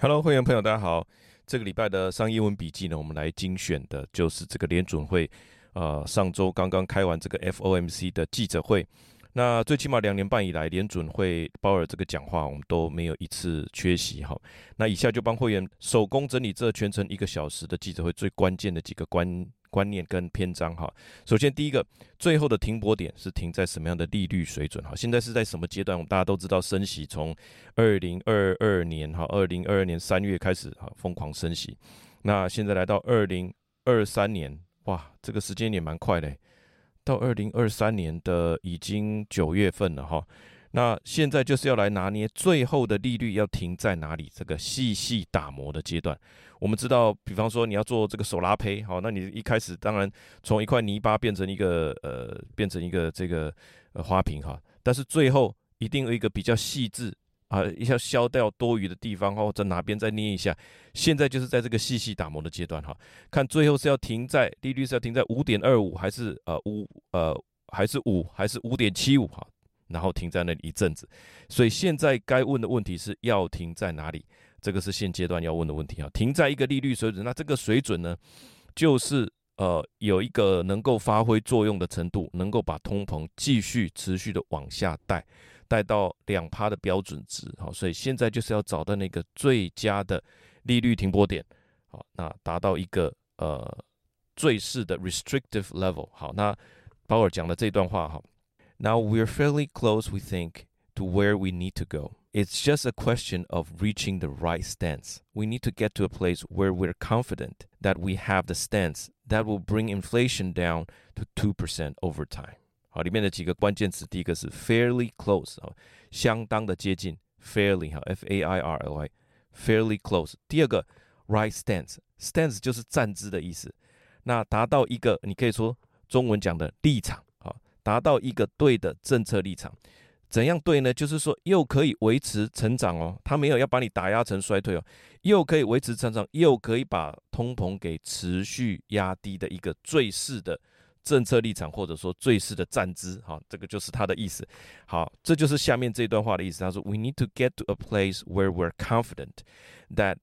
Hello，会员朋友，大家好。这个礼拜的商业文笔记呢，我们来精选的就是这个联准会，呃，上周刚刚开完这个 FOMC 的记者会。那最起码两年半以来，联准会鲍尔这个讲话，我们都没有一次缺席哈。那以下就帮会员手工整理这全程一个小时的记者会最关键的几个关。观念跟篇章哈，首先第一个，最后的停泊点是停在什么样的利率水准哈？现在是在什么阶段？我们大家都知道，升息从二零二二年哈，二零二二年三月开始哈，疯狂升息。那现在来到二零二三年，哇，这个时间也蛮快的，到二零二三年的已经九月份了哈。那现在就是要来拿捏最后的利率要停在哪里，这个细细打磨的阶段。我们知道，比方说你要做这个手拉胚，好，那你一开始当然从一块泥巴变成一个呃，变成一个这个花瓶哈，但是最后一定有一个比较细致啊，要削掉多余的地方或者哪边再捏一下。现在就是在这个细细打磨的阶段哈，看最后是要停在利率是要停在五点二五还是呃五呃还是五还是五点七五哈，然后停在那里一阵子。所以现在该问的问题是要停在哪里？这个是现阶段要问的问题啊，停在一个利率水准，那这个水准呢，就是呃有一个能够发挥作用的程度，能够把通膨继续持续的往下带，带到两趴的标准值，好，所以现在就是要找到那个最佳的利率停泊点，好，那达到一个呃最适的 restrictive level，好，那鲍尔讲的这段话哈 ，Now we're fairly close, we think, to where we need to go. It's just a question of reaching the right stance. We need to get to a place where we're confident that we have the stance that will bring inflation down to 2% over time. 好，里面的几个关键词，第一个是 fairly close 啊，相当的接近，fairly 哈，f a i r l y，fairly close。第二个 right stance，stance 就是站姿的意思。那达到一个，你可以说中文讲的立场啊， 达到一个对的政策立场。怎样对呢？就是说，又可以维持成长哦，它没有要把你打压成衰退哦，又可以维持成长，又可以把通膨给持续压低的一个最适的政策立场，或者说最适的站姿，哈，这个就是他的意思。好，这就是下面这段话的意思。他说：“We need to get to a place where we're confident that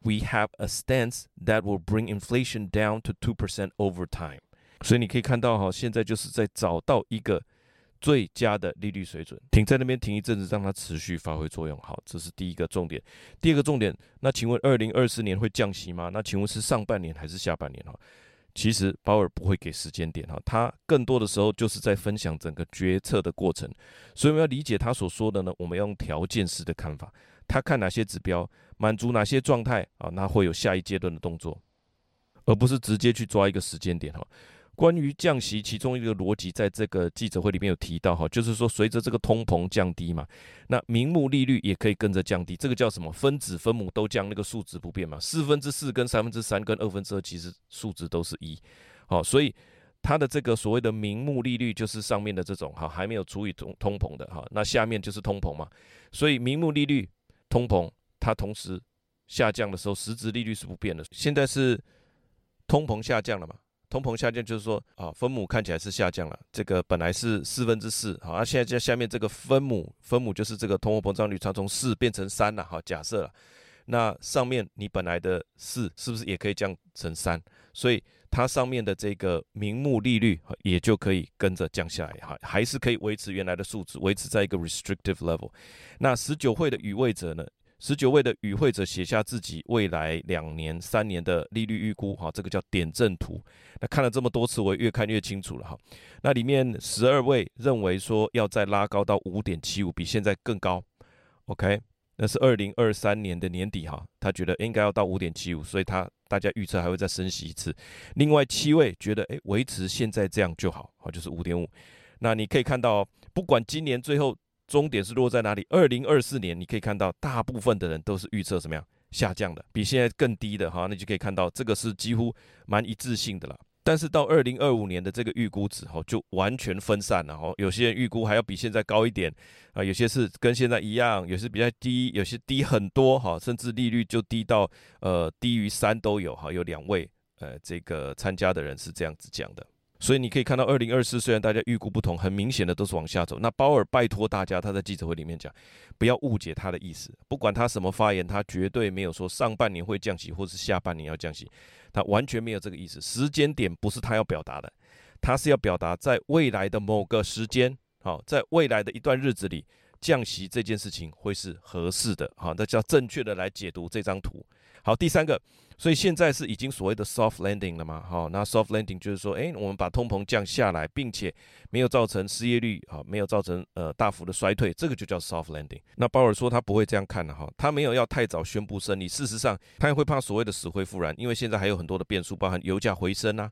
we have a stance that will bring inflation down to two percent over time。” 所以你可以看到，哈，现在就是在找到一个。最佳的利率水准，停在那边停一阵子，让它持续发挥作用。好，这是第一个重点。第二个重点，那请问二零二四年会降息吗？那请问是上半年还是下半年？哈，其实鲍尔不会给时间点。哈，他更多的时候就是在分享整个决策的过程。所以我们要理解他所说的呢，我们要用条件式的看法。他看哪些指标满足哪些状态啊，那会有下一阶段的动作，而不是直接去抓一个时间点。哈。关于降息，其中一个逻辑在这个记者会里面有提到哈，就是说随着这个通膨降低嘛，那名目利率也可以跟着降低，这个叫什么？分子分母都降，那个数值不变嘛。四分之四跟三分之三跟二分之二其实数值都是一，好，所以它的这个所谓的名目利率就是上面的这种哈，还没有除以通通膨的哈，那下面就是通膨嘛，所以名目利率通膨它同时下降的时候，实质利率是不变的。现在是通膨下降了嘛？通膨下降就是说啊，分母看起来是下降了。这个本来是四分之四，好，那现在在下面这个分母，分母就是这个通货膨胀率，它从四变成三了，好，假设了，那上面你本来的四是不是也可以降成三？所以它上面的这个名目利率也就可以跟着降下来，哈，还是可以维持原来的数字，维持在一个 restrictive level。那十九会的与会者呢？十九位的与会者写下自己未来两年、三年的利率预估，哈，这个叫点阵图。那看了这么多次，我越看越清楚了，哈。那里面十二位认为说要再拉高到五点七五，比现在更高。OK，那是二零二三年的年底，哈，他觉得应该要到五点七五，所以他大家预测还会再升息一次。另外七位觉得，诶，维持现在这样就好，好，就是五点五。那你可以看到，不管今年最后。终点是落在哪里？二零二四年，你可以看到大部分的人都是预测什么样下降的，比现在更低的哈，那就可以看到这个是几乎蛮一致性的了。但是到二零二五年的这个预估值哈，就完全分散了哈。有些人预估还要比现在高一点啊，有些是跟现在一样，有些比较低，有些低很多哈，甚至利率就低到呃低于三都有哈。有两位呃这个参加的人是这样子讲的。所以你可以看到，二零二四虽然大家预估不同，很明显的都是往下走。那鲍尔拜托大家，他在记者会里面讲，不要误解他的意思。不管他什么发言，他绝对没有说上半年会降息，或是下半年要降息，他完全没有这个意思。时间点不是他要表达的，他是要表达在未来的某个时间，好，在未来的一段日子里。降息这件事情会是合适的，好，那叫正确的来解读这张图。好，第三个，所以现在是已经所谓的 soft landing 了吗？好，那 soft landing 就是说，诶，我们把通膨降下来，并且没有造成失业率，好，没有造成呃大幅的衰退，这个就叫 soft landing。那鲍尔说他不会这样看的，哈，他没有要太早宣布胜利。事实上，他也会怕所谓的死灰复燃，因为现在还有很多的变数，包含油价回升啊。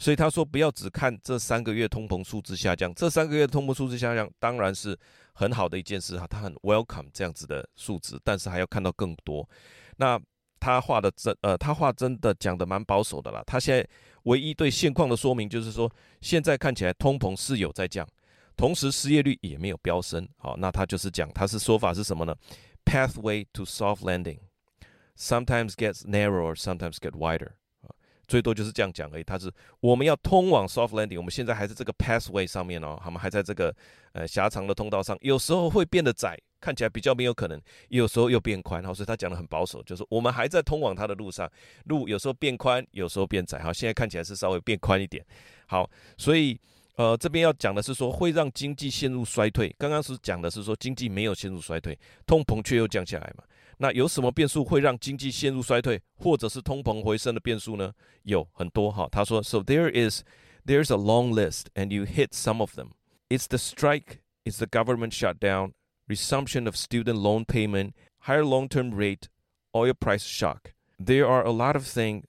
所以他说不要只看这三个月通膨数字下降，这三个月通膨数字下降当然是。很好的一件事哈，他很 welcome 这样子的数值，但是还要看到更多。那他画的真呃，他画真的讲的蛮保守的啦。他现在唯一对现况的说明就是说，现在看起来通膨是有在降，同时失业率也没有飙升。好，那他就是讲他是说法是什么呢？Pathway to soft landing sometimes gets narrower, sometimes get wider。最多就是这样讲而已。它是我们要通往 soft landing，我们现在还是这个 pathway 上面哦，他们还在这个呃狭长的通道上，有时候会变得窄，看起来比较没有可能；有时候又变宽。好，所以他讲的很保守，就是我们还在通往它的路上，路有时候变宽，有时候变窄。好，现在看起来是稍微变宽一点。好，所以呃这边要讲的是说会让经济陷入衰退。刚刚是讲的是说经济没有陷入衰退，通膨却又降下来嘛。那有什么变数会让经济陷入衰退，或者是通膨回升的变数呢？有很多哈。他说，So there is there's a long list, and you hit some of them. It's the strike, it's the government shutdown, resumption of student loan payment, higher long-term rate, oil price shock. There are a lot of things.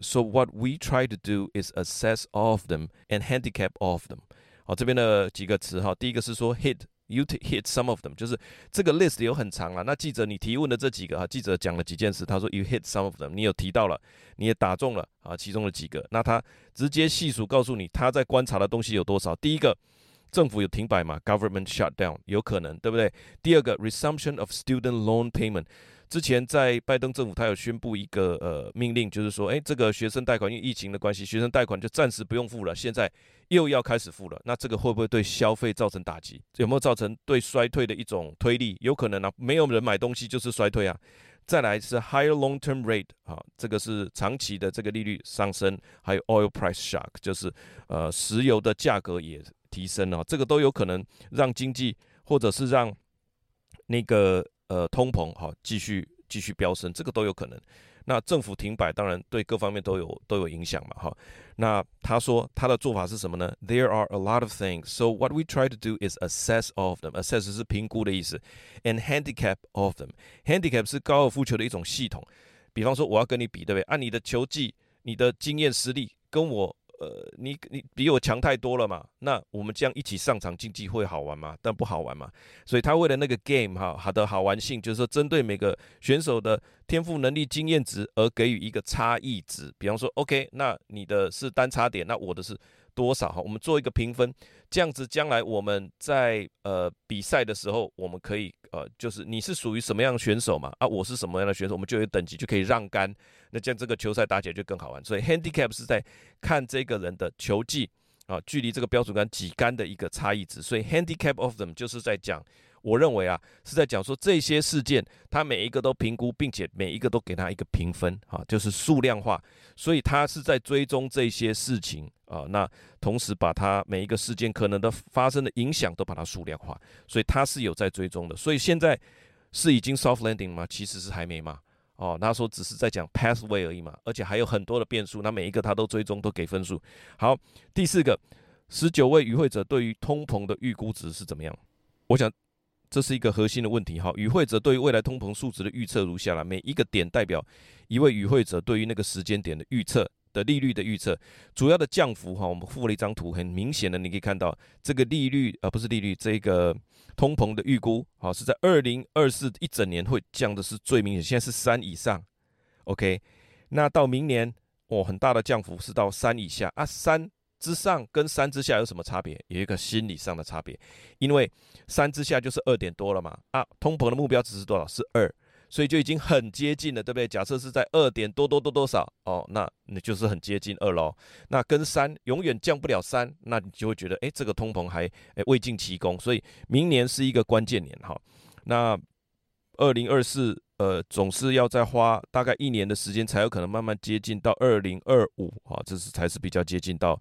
So what we try to do is assess all of them and handicap all of them. 好，这边的几个词哈，第一个是说 hit You hit some of them，就是这个 list 有很长了。那记者你提问的这几个啊，记者讲了几件事，他说 You hit some of them，你有提到了，你也打中了啊，其中的几个。那他直接细数告诉你他在观察的东西有多少。第一个，政府有停摆嘛？Government shutdown 有可能，对不对？第二个，resumption of student loan payment。之前在拜登政府，他有宣布一个呃命令，就是说，哎，这个学生贷款因为疫情的关系，学生贷款就暂时不用付了，现在又要开始付了。那这个会不会对消费造成打击？有没有造成对衰退的一种推力？有可能啊，没有人买东西就是衰退啊。再来是 higher long-term rate 啊，这个是长期的这个利率上升，还有 oil price shock，就是呃石油的价格也提升了，这个都有可能让经济或者是让那个。呃，通膨哈，继续继续飙升，这个都有可能。那政府停摆，当然对各方面都有都有影响嘛哈。那他说他的做法是什么呢？There are a lot of things, so what we try to do is assess all of them. Assess 是评估的意思，and handicap all of them. Handicap 是高尔夫球的一种系统。比方说，我要跟你比，对不对？按你的球技、你的经验实力，跟我。呃，你你比我强太多了嘛？那我们这样一起上场竞技会好玩吗？但不好玩嘛。所以他为了那个 game 哈，好的好玩性，就是说针对每个选手的天赋、能力、经验值而给予一个差异值。比方说，OK，那你的是单差点，那我的是。多少哈？我们做一个评分，这样子将来我们在呃比赛的时候，我们可以呃就是你是属于什么样的选手嘛？啊，我是什么样的选手，我们就有等级就可以让杆，那这样这个球赛打起来就更好玩。所以 handicap 是在看这个人的球技啊，距离这个标准杆几杆的一个差异值。所以 handicap of them 就是在讲。我认为啊，是在讲说这些事件，他每一个都评估，并且每一个都给他一个评分，啊，就是数量化，所以他是在追踪这些事情啊。那同时把他每一个事件可能的发生的影响都把它数量化，所以他是有在追踪的。所以现在是已经 soft landing 吗？其实是还没嘛。哦，他说只是在讲 pathway 而已嘛，而且还有很多的变数，那每一个他都追踪，都给分数。好，第四个，十九位与会者对于通膨的预估值是怎么样？我想。这是一个核心的问题哈。与会者对于未来通膨数值的预测如下了，每一个点代表一位与会者对于那个时间点的预测的利率的预测。主要的降幅哈，我们附了一张图，很明显的你可以看到这个利率啊不是利率，这个通膨的预估好是在二零二四一整年会降的是最明显，现在是三以上。OK，那到明年哦，很大的降幅是到三以下啊，三。之上跟三之下有什么差别？有一个心理上的差别，因为三之下就是二点多了嘛，啊，通膨的目标值是多少？是二，所以就已经很接近了，对不对？假设是在二点多多多多少哦，那你就是很接近二喽。那跟三永远降不了三，那你就会觉得，哎，这个通膨还哎未尽其功。所以明年是一个关键年哈。那二零二四呃，总是要再花大概一年的时间，才有可能慢慢接近到二零二五啊，这是才是比较接近到。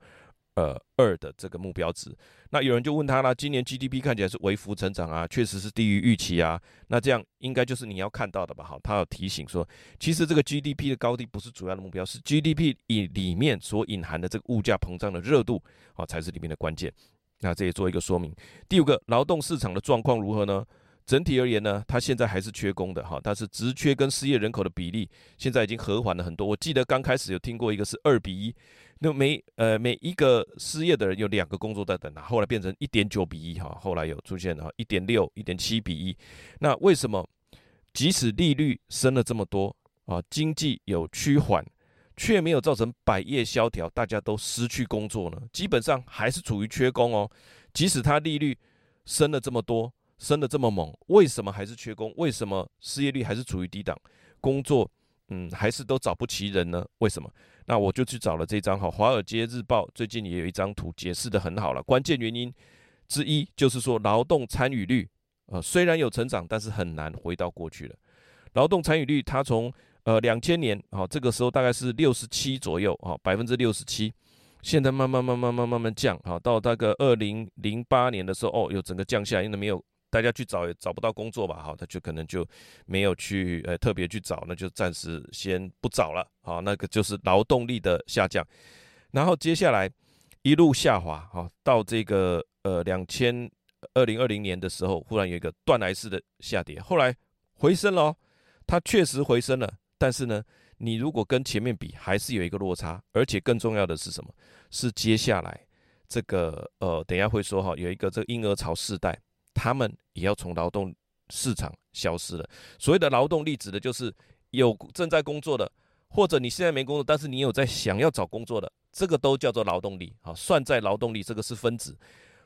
呃，二的这个目标值，那有人就问他了，今年 GDP 看起来是微幅成长啊，确实是低于预期啊，那这样应该就是你要看到的吧？好，他要提醒说，其实这个 GDP 的高低不是主要的目标，是 GDP 以里面所隐含的这个物价膨胀的热度啊，才是里面的关键。那这也做一个说明。第五个，劳动市场的状况如何呢？整体而言呢，它现在还是缺工的哈，但是职缺跟失业人口的比例现在已经和缓了很多。我记得刚开始有听过一个是二比一，那每呃每一个失业的人有两个工作在等啊，后来变成一点九比一哈，后来有出现哈一点六、一点七比一。那为什么即使利率升了这么多啊，经济有趋缓，却没有造成百业萧条，大家都失去工作呢？基本上还是处于缺工哦，即使它利率升了这么多。升的这么猛，为什么还是缺工？为什么失业率还是处于低档？工作，嗯，还是都找不齐人呢？为什么？那我就去找了这张哈，《华尔街日报》最近也有一张图解释的很好了。关键原因之一就是说，劳动参与率，呃，虽然有成长，但是很难回到过去了。劳动参与率，它从呃两千年啊，这个时候大概是六十七左右啊，百分之六十七，现在慢慢慢慢慢慢慢降啊，到大概二零零八年的时候，哦，有整个降下来，因为没有。大家去找也找不到工作吧，好，他就可能就没有去呃特别去找，那就暂时先不找了，好，那个就是劳动力的下降，然后接下来一路下滑，好，到这个呃两千二零二零年的时候，忽然有一个断崖式的下跌，后来回升了，它确实回升了，但是呢，你如果跟前面比，还是有一个落差，而且更重要的是什么？是接下来这个呃，等一下会说哈，有一个这个婴儿潮世代。他们也要从劳动市场消失了。所谓的劳动力，指的就是有正在工作的，或者你现在没工作，但是你有在想要找工作的，这个都叫做劳动力。好，算在劳动力，这个是分子，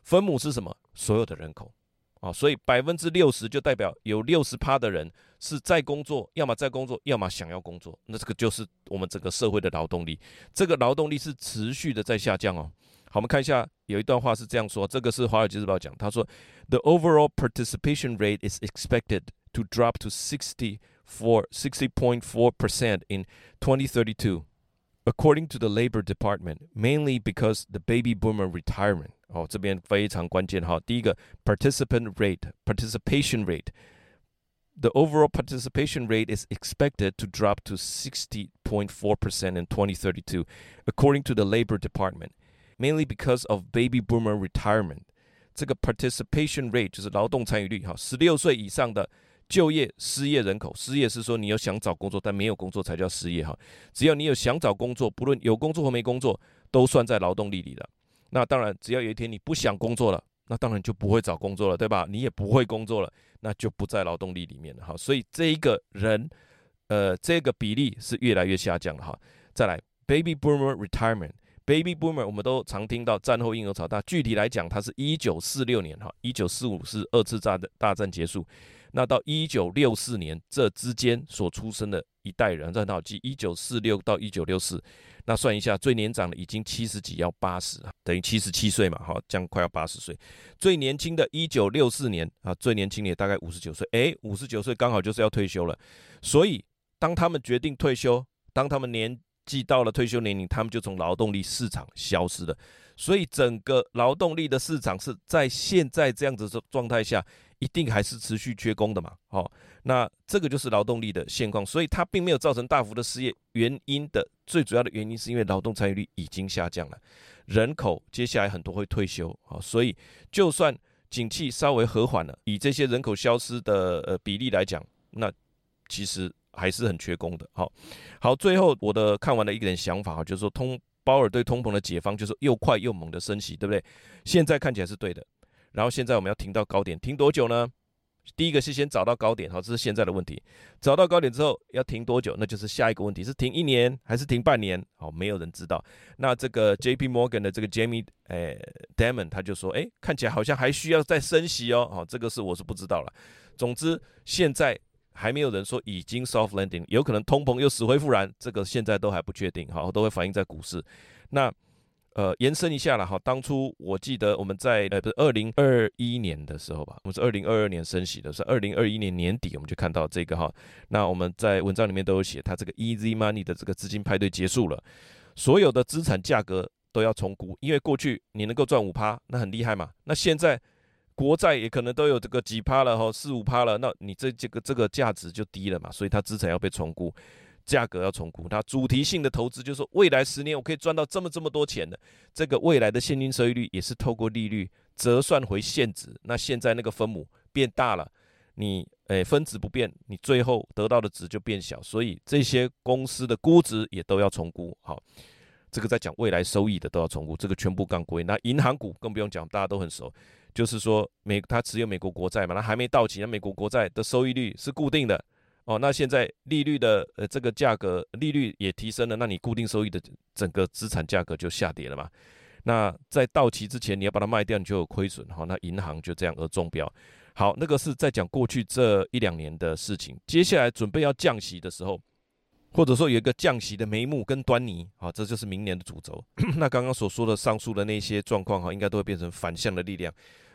分母是什么？所有的人口。啊，所以百分之六十就代表有六十趴的人是在工作，要么在工作，要么想要工作。那这个就是我们整个社会的劳动力。这个劳动力是持续的在下降哦。好，我们看一下，有一段话是这样说，这个是《华尔街日报》讲，他说：“The overall participation rate is expected to drop to sixty four sixty point four percent in twenty thirty two, according to the Labor Department, mainly because the baby boomer retirement。”哦，这边非常关键哈。第一个，participant rate participation rate。The overall participation rate is expected to drop to 60.4% in 2032, according to the Labor Department Mainly because of baby boomer retirement。这个 participation rate 就是劳动参与率，哈，十六岁以上的就业失业人口，失业是说你有想找工作但没有工作才叫失业，哈。只要你有想找工作，不论有工作或没工作，都算在劳动力里的。那当然，只要有一天你不想工作了，那当然就不会找工作了，对吧？你也不会工作了，那就不在劳动力里面了，哈。所以这一个人，呃，这个比例是越来越下降了，哈。再来，baby boomer retirement。Baby Boomer，我们都常听到战后婴儿潮，但具体来讲，它是一九四六年哈，一九四五是二次大大战结束，那到一九六四年这之间所出生的一代人，很好记，一九四六到一九六四，那算一下，最年长的已经七十几，要八十，等于七十七岁嘛，哈，将快要八十岁。最年轻的，一九六四年啊，最年轻的也大概五十九岁，诶，五十九岁刚好就是要退休了。所以当他们决定退休，当他们年既到了退休年龄，他们就从劳动力市场消失了。所以整个劳动力的市场是在现在这样子的状态下，一定还是持续缺工的嘛？好，那这个就是劳动力的现况。所以它并没有造成大幅的失业。原因的最主要的原因是因为劳动参与率已经下降了，人口接下来很多会退休啊。所以就算景气稍微和缓了，以这些人口消失的呃比例来讲，那其实。还是很缺工的，好，好，最后我的看完了一点想法就是说通鲍尔对通膨的解方就是又快又猛的升息，对不对？现在看起来是对的，然后现在我们要停到高点，停多久呢？第一个是先找到高点，好，这是现在的问题。找到高点之后要停多久？那就是下一个问题，是停一年还是停半年？好，没有人知道。那这个 J P Morgan 的这个 Jamie 诶 Damon 他就说，诶，看起来好像还需要再升息哦，好，这个是我是不知道了。总之现在。还没有人说已经 soft landing，有可能通膨又死灰复燃，这个现在都还不确定，好，都会反映在股市。那呃，延伸一下了哈，当初我记得我们在呃不是二零二一年的时候吧，我们是二零二二年升息的，是二零二一年年底我们就看到这个哈。那我们在文章里面都有写，它这个 easy money 的这个资金派对结束了，所有的资产价格都要重估，因为过去你能够赚五趴，那很厉害嘛。那现在国债也可能都有这个几趴了哈，四五趴了，那你这这个这个价值就低了嘛，所以它资产要被重估。价格要重估，它主题性的投资就是说，未来十年我可以赚到这么这么多钱的，这个未来的现金收益率也是透过利率折算回现值。那现在那个分母变大了，你诶分子不变，你最后得到的值就变小，所以这些公司的估值也都要重估。好，这个在讲未来收益的都要重估，这个全部杠归。那银行股更不用讲，大家都很熟，就是说美它持有美国国债嘛，它还没到期，那美国国债的收益率是固定的。哦，那现在利率的呃这个价格利率也提升了，那你固定收益的整个资产价格就下跌了嘛？那在到期之前你要把它卖掉，你就有亏损哈。那银行就这样而中标。好，那个是在讲过去这一两年的事情，接下来准备要降息的时候，或者说有一个降息的眉目跟端倪，好，这就是明年的主轴。那刚刚所说的上述的那些状况哈，应该都会变成反向的力量，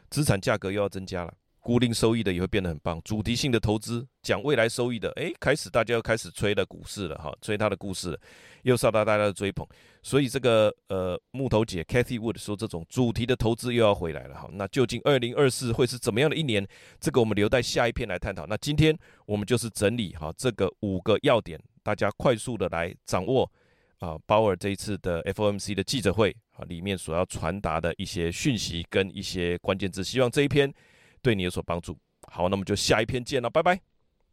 资产价格又要增加了。固定收益的也会变得很棒，主题性的投资讲未来收益的，诶，开始大家又开始吹了股市了哈，吹他的故事，又受到大家的追捧，所以这个呃木头姐 Kathy Wood 说这种主题的投资又要回来了哈，那究竟二零二四会是怎么样的一年？这个我们留待下一篇来探讨。那今天我们就是整理哈这个五个要点，大家快速的来掌握啊鲍尔这一次的 FOMC 的记者会啊里面所要传达的一些讯息跟一些关键字，希望这一篇。对你有所帮助。好，那么就下一篇见了，拜拜。